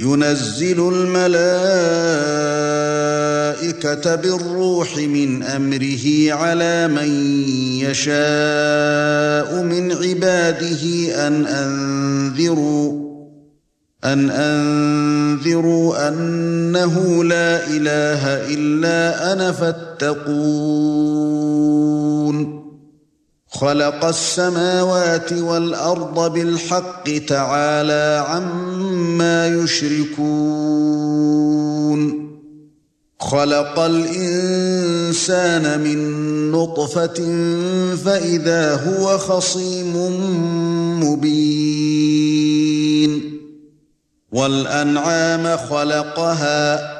ينزل الملائكة بالروح من أمره على من يشاء من عباده أن أنذروا أن أنذروا أنه لا إله إلا أنا فاتقون. خلق السماوات والأرض بالحق تعالى عما يشركون. خلق الإنسان من نطفة فإذا هو خصيم مبين. والأنعام خلقها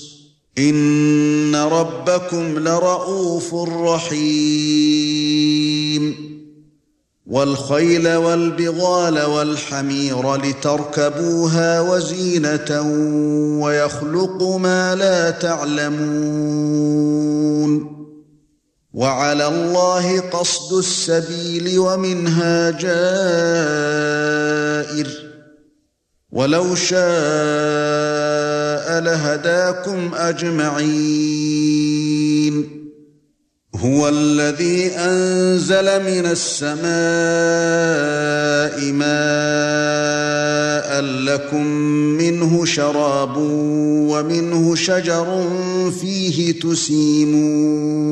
ان ربكم لرؤوف رحيم والخيل والبغال والحمير لتركبوها وزينه ويخلق ما لا تعلمون وعلى الله قصد السبيل ومنها جائر ولو شاء لهداكم أجمعين. هو الذي أنزل من السماء ماء لكم منه شراب ومنه شجر فيه تسيمون.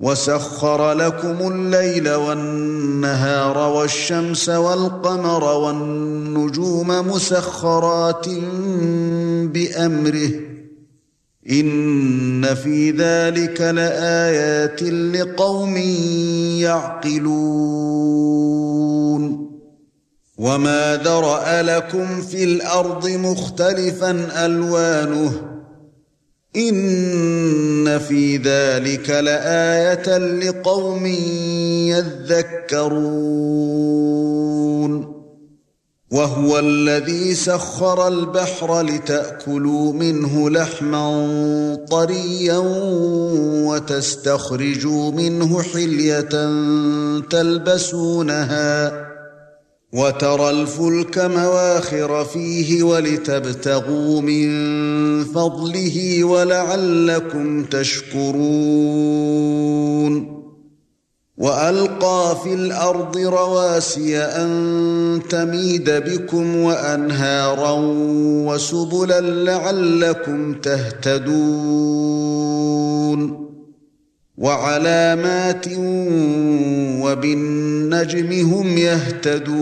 وسخر لكم الليل والنهار والشمس والقمر والنجوم مسخرات بأمره. إن في ذلك لآيات لقوم يعقلون. وما ذرأ لكم في الأرض مختلفا ألوانه ان في ذلك لايه لقوم يذكرون وهو الذي سخر البحر لتاكلوا منه لحما طريا وتستخرجوا منه حليه تلبسونها وترى الفلك مواخر فيه ولتبتغوا من فضله ولعلكم تشكرون. وألقى في الأرض رواسي أن تميد بكم وأنهارا وسبلا لعلكم تهتدون. وعلامات وبالنجم هم يهتدون.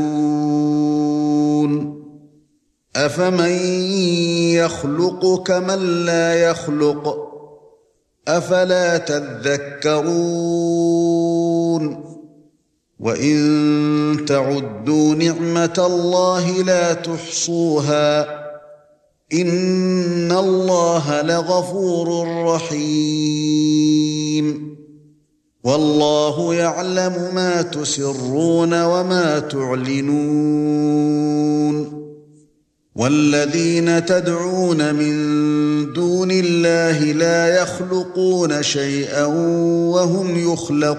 أفمن يخلق كمن لا يخلق؟ أفلا تذكرون؟ وإن تعدوا نعمة الله لا تحصوها. ان الله لغفور رحيم. والله يعلم ما تسرون وما تعلنون. والذين تدعون من دون الله لا يخلقون شيئا وهم يخلقون.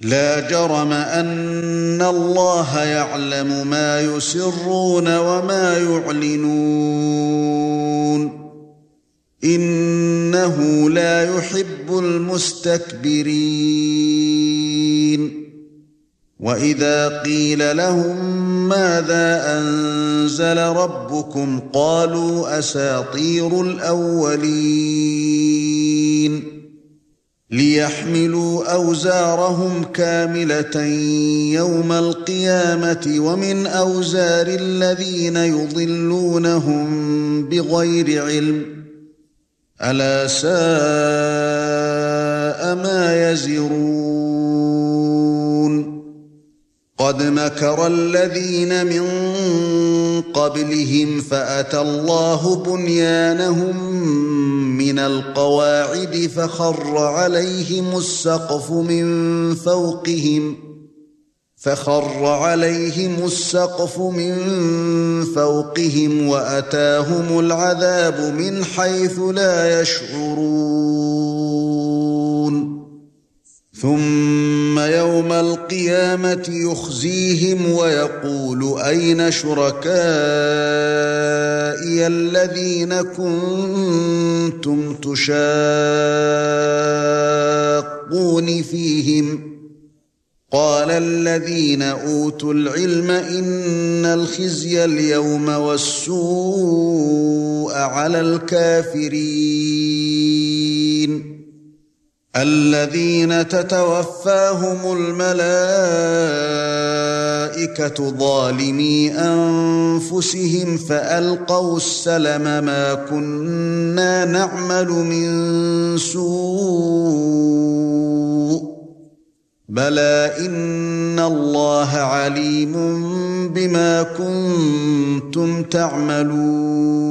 لا جرم أن الله يعلم ما يسرون وما يعلنون. إنه لا يحب المستكبرين. وإذا قيل لهم ماذا أنزل ربكم قالوا أساطير الأولين. ليحملوا أوزارهم كاملة يوم القيامة ومن أوزار الذين يضلونهم بغير علم. ألا ساء ما يزرون. قد مكر الذين من قبلهم فأتى الله بنيانهم من القواعد فخر عليهم السقف من فوقهم فخر عليهم السقف من فوقهم وأتاهم العذاب من حيث لا يشعرون ثُمَّ يَوْمَ الْقِيَامَةِ يُخْزِيهِمْ وَيَقُولُ أَيْنَ شُرَكَائِيَ الَّذِينَ كُنتُمْ تُشَاقُّونَ فِيهِمْ؟ قَالَ الَّذِينَ أُوتُوا الْعِلْمَ إِنَّ الْخِزْيَ الْيَوْمَ وَالسُّوءَ عَلَى الْكَافِرِينَ. الذين تتوفاهم الملائكة ظالمي أنفسهم فألقوا السلم ما كنا نعمل من سوء بلى إن الله عليم بما كنتم تعملون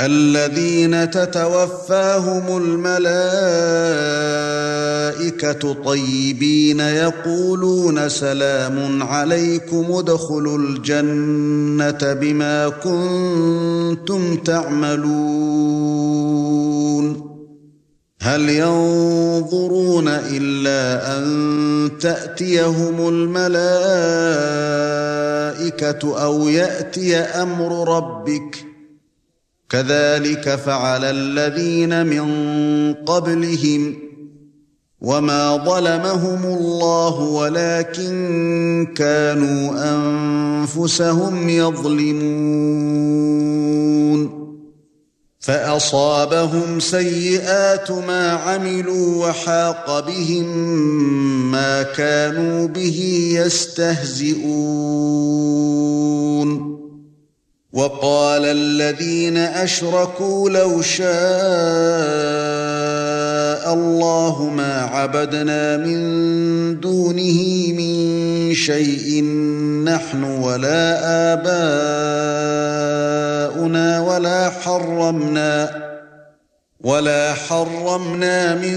الذين تتوفاهم الملائكة طيبين يقولون سلام عليكم ادخلوا الجنة بما كنتم تعملون. هل ينظرون إلا أن تأتيهم الملائكة أو يأتي أمر ربك كذلك فعل الذين من قبلهم وما ظلمهم الله ولكن كانوا أنفسهم يظلمون. فأصابهم سيئات ما عملوا وحاق بهم ما كانوا به يستهزئون. وقال الذين أشركوا لو شاء الله ما عبدنا من دونه من شيء نحن ولا آباؤنا ولا حرمنا ولا حرمنا من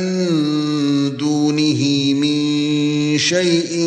دونه من شيء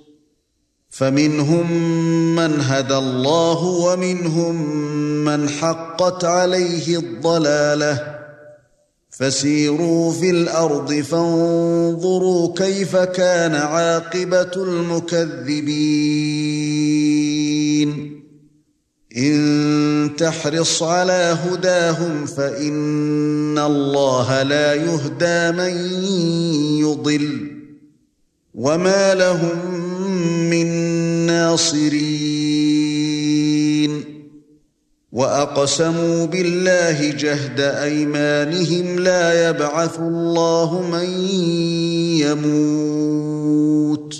فمنهم من هدى الله ومنهم من حقت عليه الضلاله. فسيروا في الأرض فانظروا كيف كان عاقبة المكذبين. إن تحرص على هداهم فإن الله لا يهدى من يضل. وما لهم من ناصرين واقسموا بالله جهد ايمانهم لا يبعث الله من يموت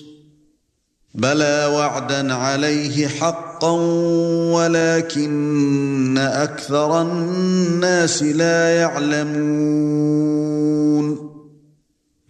بلى وعدا عليه حقا ولكن أكثر الناس لا يعلمون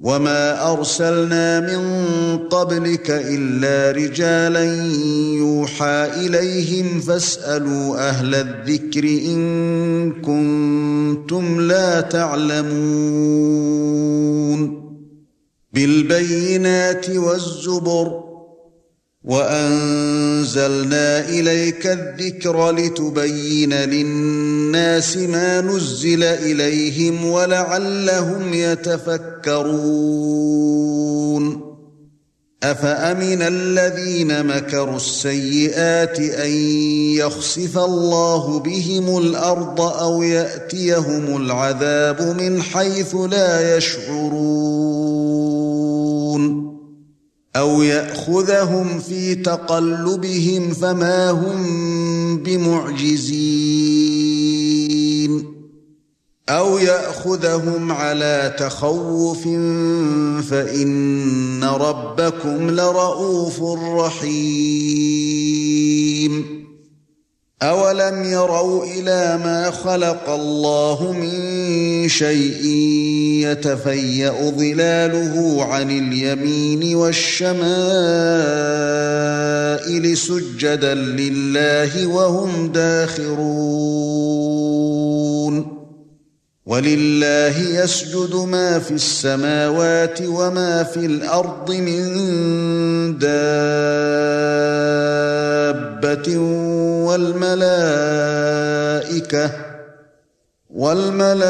وما ارسلنا من قبلك الا رجالا يوحى اليهم فاسالوا أهل الذكر ان كنتم لا تعلمون بالبينات والزبر وأنزلنا إليك الذكر لتبين للناس ما نزل إليهم ولعلهم يتفكرون. أفأمن الذين مكروا السيئات أن يخسف الله بهم الأرض أو يأتيهم العذاب من حيث لا يشعرون؟ أو يأخذهم في تقلبهم فما هم بمعجزين. أو يأخذهم على تخوف فإن ربكم لرؤوف رحيم. اولم يروا إلى ما خلق الله من شيء يتفيا ظلاله عن اليمين والشمائل سجدا لله وهم داخرون ولله يسجد ما في السماوات وما في الأرض من دابه والملائكة والملائكة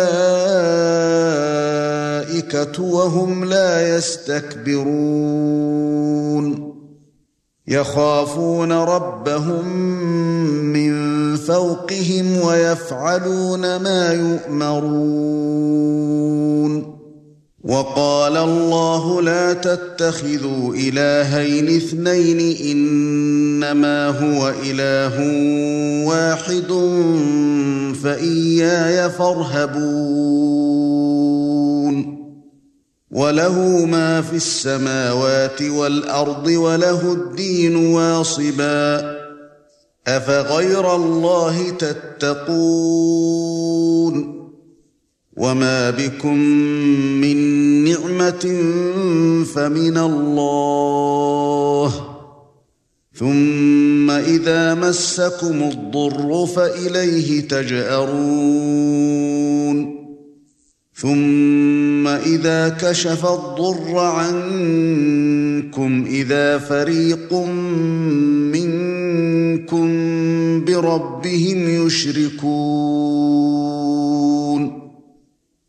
وهم لا يستكبرون يخافون ربهم من فوقهم ويفعلون ما يؤمرون وقال الله لا تتخذوا إلهين اثنين إنما هو إله واحد فإياي فارهبون وله ما في السماوات والأرض وله الدين واصبا أفغير الله تتقون وما بكم من نعمه فمن الله ثم اذا مسكم الضر فاليه تجارون ثُمَّ إِذَا كَشَفَ الضُّرَّ عَنكُمْ إِذَا فَرِيقٌ مِنكُم بِرَبِّهِمْ يُشْرِكُونَ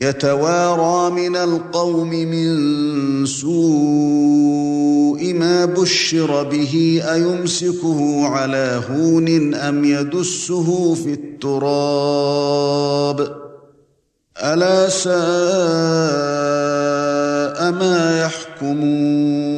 يَتَوَارَىٰ مِنَ الْقَوْمِ مِن سُوءِ مَا بُشِّرَ بِهِ أَيُمْسِكُهُ عَلَىٰ هُونٍ أَمْ يَدُسُّهُ فِي التُّرَابِ؟ أَلَا سَاءَ مَا يَحْكُمُونَ؟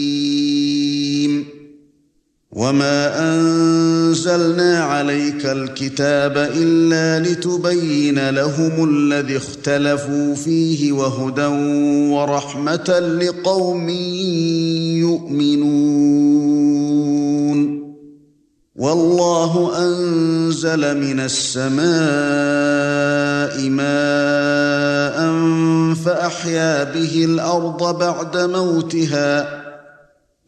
وما انزلنا عليك الكتاب الا لتبين لهم الذي اختلفوا فيه وهدى ورحمه لقوم يؤمنون والله انزل من السماء ماء فاحيا به الأرض بعد موتها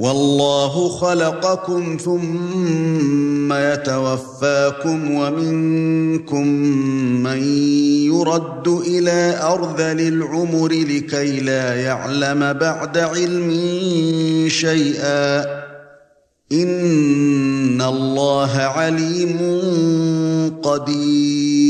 والله خلقكم ثم يتوفاكم ومنكم من يرد إلى ارذل العمر لكي لا يعلم بعد علم شيئا. إن الله عليم قدير.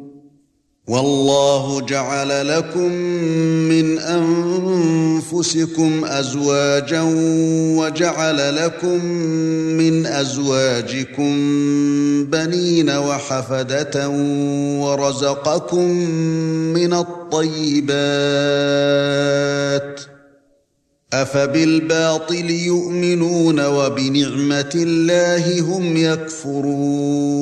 والله جعل لكم من أنفسكم أزواجا وجعل لكم من أزواجكم بنين وحفدة ورزقكم من الطيبات أفبالباطل يؤمنون وبنعمة الله هم يكفرون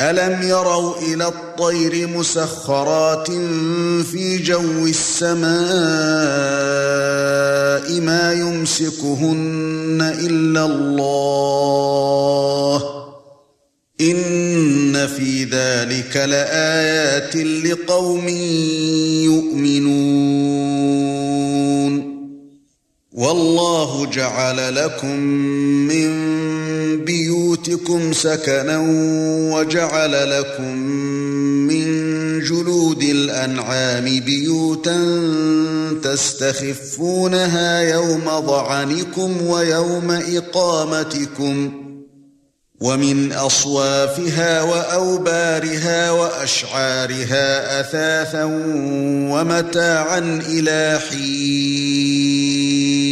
أَلَمْ يَرَوْا إِلَى الطَّيْرِ مُسَخَّرَاتٍ فِي جَوِّ السَّمَاءِ مَا يُمْسِكُهُنَّ إِلَّا اللَّهُ؟ إِنَّ فِي ذَلِكَ لَآيَاتٍ لِقَوْمٍ يُؤْمِنُونَ. وَاللَّهُ جَعَلَ لَكُم مِّن بِيُوتِكُمْ سَكَنًا وَجَعَلَ لَكُم مِّن جُلُودِ الْأَنْعَامِ بِيُوتًا تَسْتَخِفُّونَهَا يَوْمَ ظَعَنِكُمْ وَيَوْمَ إِقَامَتِكُمْ وَمِنْ أَصْوَافِهَا وَأَوْبَارِهَا وَأَشْعَارِهَا أَثَاثًا وَمَتَاعًا إِلَى حِينٍ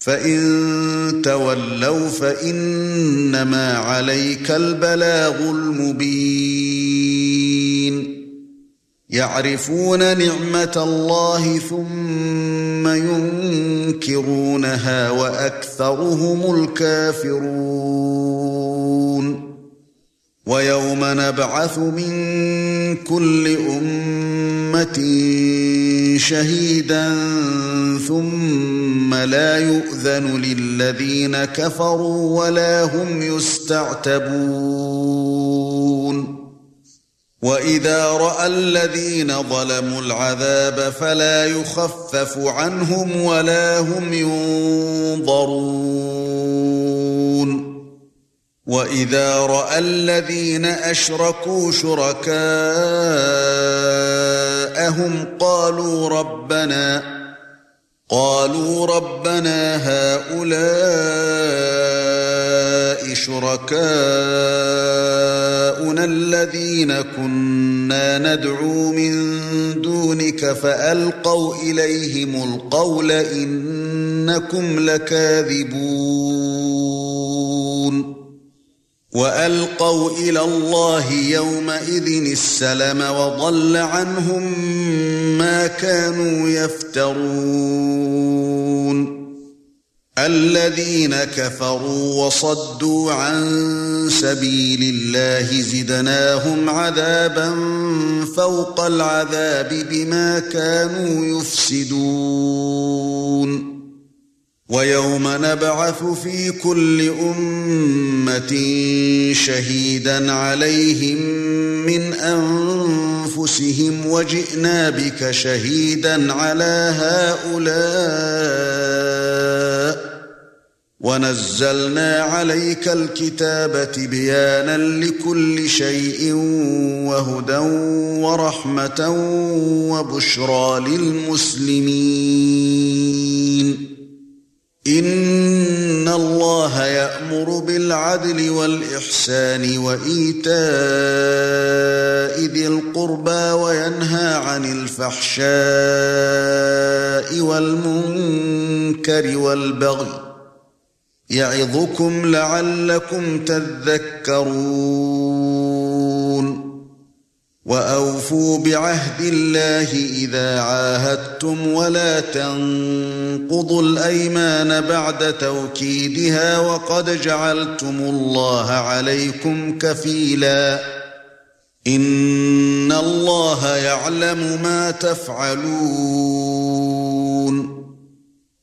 فَإِن تَوَلَّوْا فَإِنَّمَا عَلَيْكَ الْبَلَاغُ الْمُبِينُ. يَعْرِفُونَ نِعْمَةَ اللَّهِ ثُمَّ يُنكِرُونَهَا وَأَكْثَرُهُمُ الْكَافِرُونَ. وَيَوْمَ نَبْعَثُ مِن كُلِّ أُمَّةٍ شَهِيدًا ثُمَّ لَا يُؤْذَنُ لِلَّذِينَ كَفَرُوا وَلَا هُمْ يُسْتَعْتَبُونَ. وَإِذَا رَأَى الَّذِينَ ظَلَمُوا الْعَذَابَ فَلَا يُخَفَّفُ عَنْهُمْ وَلَا هُمْ يُنظَرُونَ. وَإِذَا رَأَى الَّذِينَ أَشْرَكُوا شُرَكَاءَهُمْ قَالُوا رَبَّنَا قَالُوا رَبَّنَا هَؤُلَاءِ شُرَكَاؤُنَا الَّذِينَ كُنَّا نَدْعُو مِن دُونِكَ فَأَلْقَوْا إِلَيْهِمُ الْقَوْلَ إِنَّكُمْ لَكَاذِبُونَ. وَأَلْقَوْا إِلَى اللَّهِ يَوْمَئِذٍ السَّلَمَ وَضَلَّ عَنْهُمْ مَا كَانُوا يَفْتَرُونَ. الَّذِينَ كَفَرُوا وَصَدُّوا عَن سَبِيلِ اللَّهِ زِدْنَاهُمْ عَذَابًا فَوْقَ الْعَذَابِ بِمَا كَانُوا يُفْسِدُونَ. وَيَوْمَ نَبْعَثُ فِي كُلِّ أُمَّةٍ شَهِيدًا عَلَيْهِمْ مِنْ أَنفُسِهِمْ وَجِئْنَا بِكَ شَهِيدًا عَلَى هَؤُلَاءِ وَنَزَّلْنَا عَلَيْكَ الْكِتَابَ بِيَانًا لِكُلِّ شَيْءٍ وَهُدًى وَرَحْمَةً وَبُشْرَى لِلْمُسْلِمِينَ. بِالْعَدْلِ وَالْإِحْسَانِ وَإِيتَاءِ ذِي الْقُرْبَى وَيَنْهَى عَنِ الْفَحْشَاءِ وَالْمُنكَرِ وَالْبَغْيِ يَعِظُكُمْ لَعَلَّكُمْ تَذَكَّرُونَ وَأَوْفُوا بِعَهْدِ اللَّهِ إِذَا عَاهَدتُّمْ وَلَا تَنقُضُوا الْأَيْمَانَ بَعْدَ تَوْكِيدِهَا وَقَدْ جَعَلْتُمُ اللَّهَ عَلَيْكُمْ كَفِيلًا. إِنَّ اللَّهَ يَعْلَمُ مَا تَفْعَلُونَ.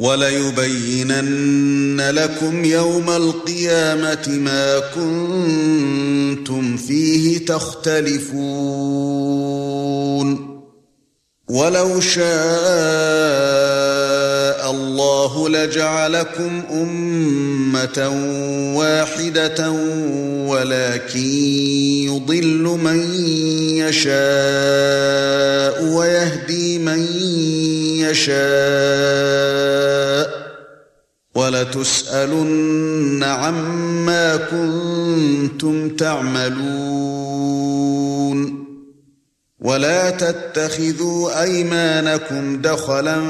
وَلَيُبَيِّنَنَّ لَكُمْ يَوْمَ الْقِيَامَةِ مَا كُنتُمْ فِيهِ تَخْتَلِفُونَ. وَلَوْ شَاءَ اللَّهُ لَجَعَلَكُمْ أُمَّةً وَاحِدَةً وَلَكِن يُضِلُّ مَن يَشَاءُ وَيَهْدِي مَن يَشَاءُ وَلَتُسْأَلُنَّ عَمَّا كُنتُمْ تَعْمَلُونَ وَلَا تَتَّخِذُوا أَيْمَانَكُمْ دَخَلًا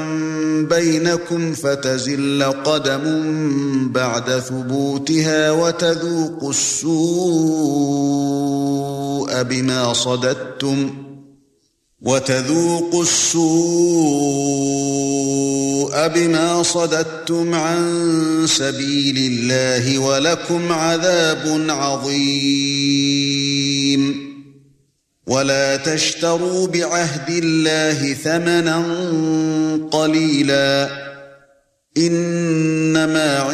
بَيْنَكُمْ فَتَزِلَّ قَدَمٌ بَعْدَ ثُبُوتِهَا وَتَذُوقُوا السُّوءَ بِمَا صَدَدتُّمْ وَتَذُوقُوا السُّوءَ بِمَا صَدَدتُّمْ عَن سَبِيلِ اللَّهِ وَلَكُمْ عَذَابٌ عَظِيمٌ. وَلَا تَشْتَرُوا بِعَهْدِ اللَّهِ ثَمَنًا قَلِيلًا. إِنَّمَا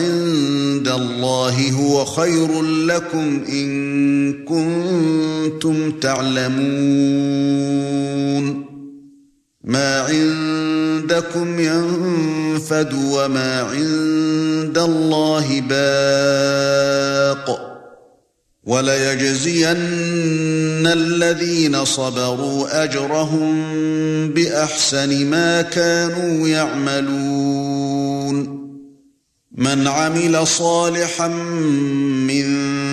عِندَ اللَّهِ هُوَ خَيْرٌ لَّكُمْ إِن كُنتُمْ تَعْلَمُونَ. ما عندكم ينفد وما عند الله باق. وليجزين الذين صبروا أجرهم بأحسن ما كانوا يعملون. من عمل صالحا من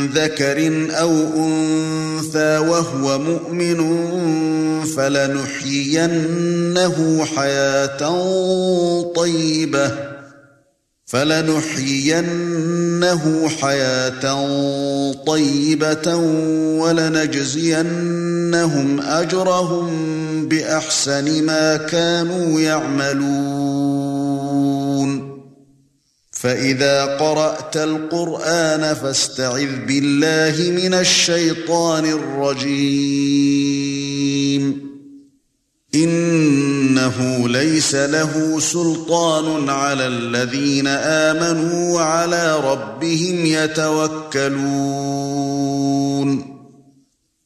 ذكر أو أنثى وهو مؤمن فلنحيينه حياة طيبة فلنحيينه حياة طيبة ولنجزينهم أجرهم بأحسن ما كانوا يعملون فإذا قرأت القرآن فاستعذ بالله من الشيطان الرجيم. إنه ليس له سلطان على الذين آمنوا وعلى ربهم يتوكلون.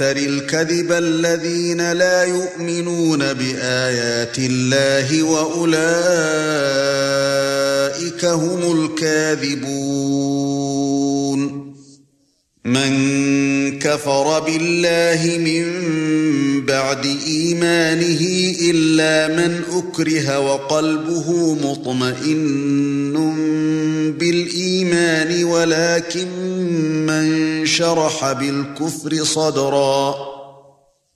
يفتري الكذب الذين لا يؤمنون بآيات الله وأولئك هم الكاذبون. من كفر بالله من بعد إيمانه إلا من أكره وقلبه مطمئن بالإيمان ولكن من شرح بالكفر صدرا.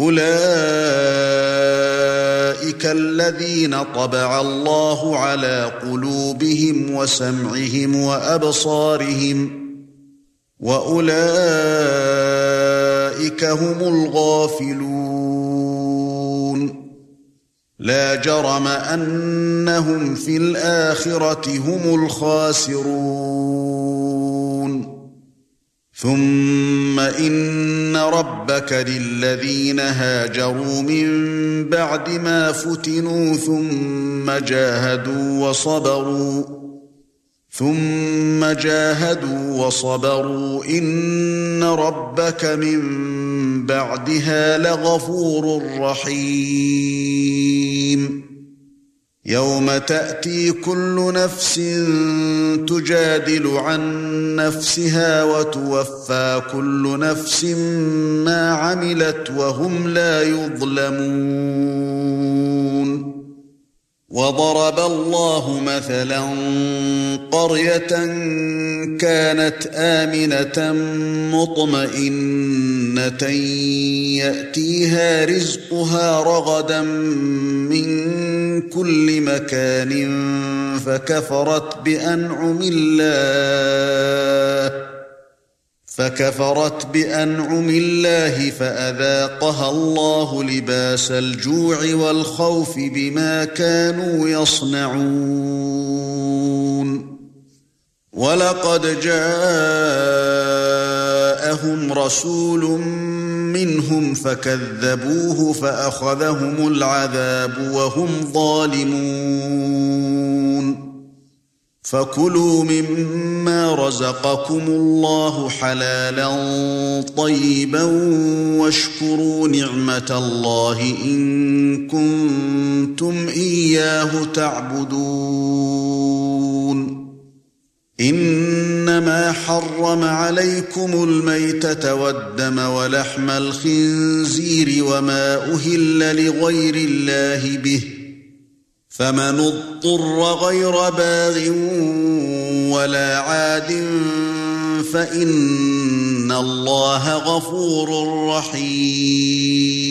أولئك الذين طبع الله على قلوبهم وسمعهم وأبصارهم وأولئك هم الغافلون. لا جرم أنهم في الآخرة هم الخاسرون. ثم ان ربك للذين هاجروا من بعد ما فتنوا ثم جاهدوا وصبروا ثُمَّ جَاهَدُوا وَصَبَرُوا إِنَّ رَبَّكَ مِن بَعْدِهَا لَغَفُورٌ رَّحِيمٌ يَوْمَ تَأْتِي كُلُّ نَفْسٍ تُجَادِلُ عَن نَّفْسِهَا وَتُوَفَّى كُلُّ نَفْسٍ مَّا عَمِلَتْ وَهُمْ لَا يُظْلَمُونَ. وَضَرَبَ اللَّهُ مَثَلًا قَرْيَةً كَانَتْ آمِنَةً مُطْمَئِنَّةً يَأْتِيهَا رِزْقُهَا رَغَدًا مِنْ كُلِّ مَكَانٍ فَكَفَرَتْ بِأَنْعُمِ اللَّهِ فكفرت بأنعم الله فأذاقها الله لباس الجوع والخوف بما كانوا يصنعون. ولقد جاءهم رسول منهم فكذبوه فأخذهم العذاب وهم ظالمون. فَكُلُوا مِمَّا رَزَقَكُمُ اللَّهُ حَلَالًا طَيِّبًا وَاشْكُرُوا نِعْمَةَ اللَّهِ إِن كُنتُمْ إِيَّاهُ تَعْبُدُونَ. إِنَّمَا حَرَّمَ عَلَيْكُمُ الْمَيْتَةَ وَالدَّمَ وَلَحْمَ الْخِنزِيرِ وَمَا أُهِلَّ لِغَيْرِ اللَّهِ بِهِ فمن اضطر غير باغ ولا عاد فإن الله غفور رحيم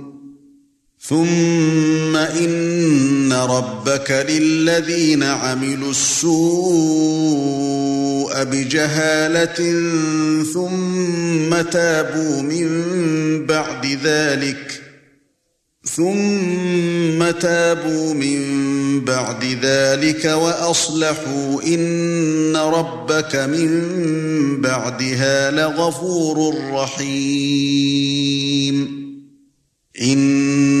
ثم إن ربك للذين عملوا السوء بجهالة ثم تابوا من بعد ذلك ثُمَّ تَابُوا مِن بَعْدِ ذَلِكَ وَأَصْلَحُوا إِنَّ رَبَّكَ مِن بَعْدِهَا لَغَفُورٌ رَّحِيمٌ إِنَّ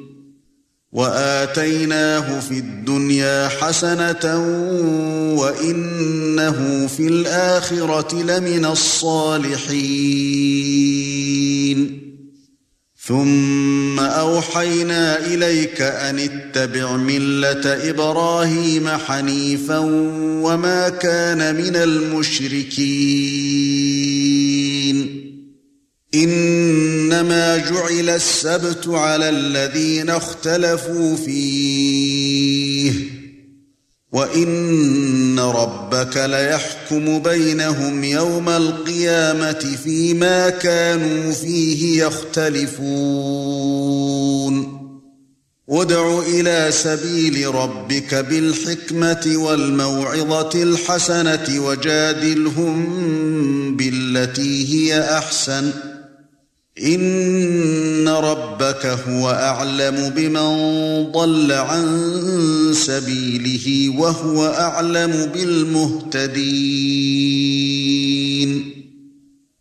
واتيناه في الدنيا حسنه وانه في الاخره لمن الصالحين ثُمَّ أَوْحَيْنَا إِلَيْكَ أَنِ اتَّبِعْ مِلَّةَ إِبْرَاهِيمَ حَنِيفًا وَمَا كَانَ مِنَ الْمُشْرِكِينَ إِنَّمَا جُعِلَ السَّبْتُ عَلَى الَّذِينَ اخْتَلَفُوا فِيهِ وَإِنَّ رَبَّكَ لَيَحْكُمُ بَيْنَهُمْ يَوْمَ الْقِيَامَةِ فِيمَا كَانُوا فِيهِ يَخْتَلِفُونَ. وَادْعُ إِلَى سَبِيلِ رَبِّكَ بِالْحِكْمَةِ وَالْمَوْعِظَةِ الْحَسَنَةِ وَجَادِلْهُم بِالَّتِي هِيَ أَحْسَنُ. ان ربك هو اعلم بمن ضل عن سبيله وهو اعلم بالمهتدين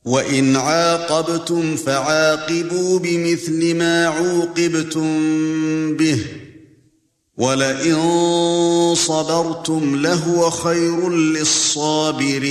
وان عاقبتم فعاقبوا بمثل ما عوقبتم به ولئن صبرتم لهو خير للصابرين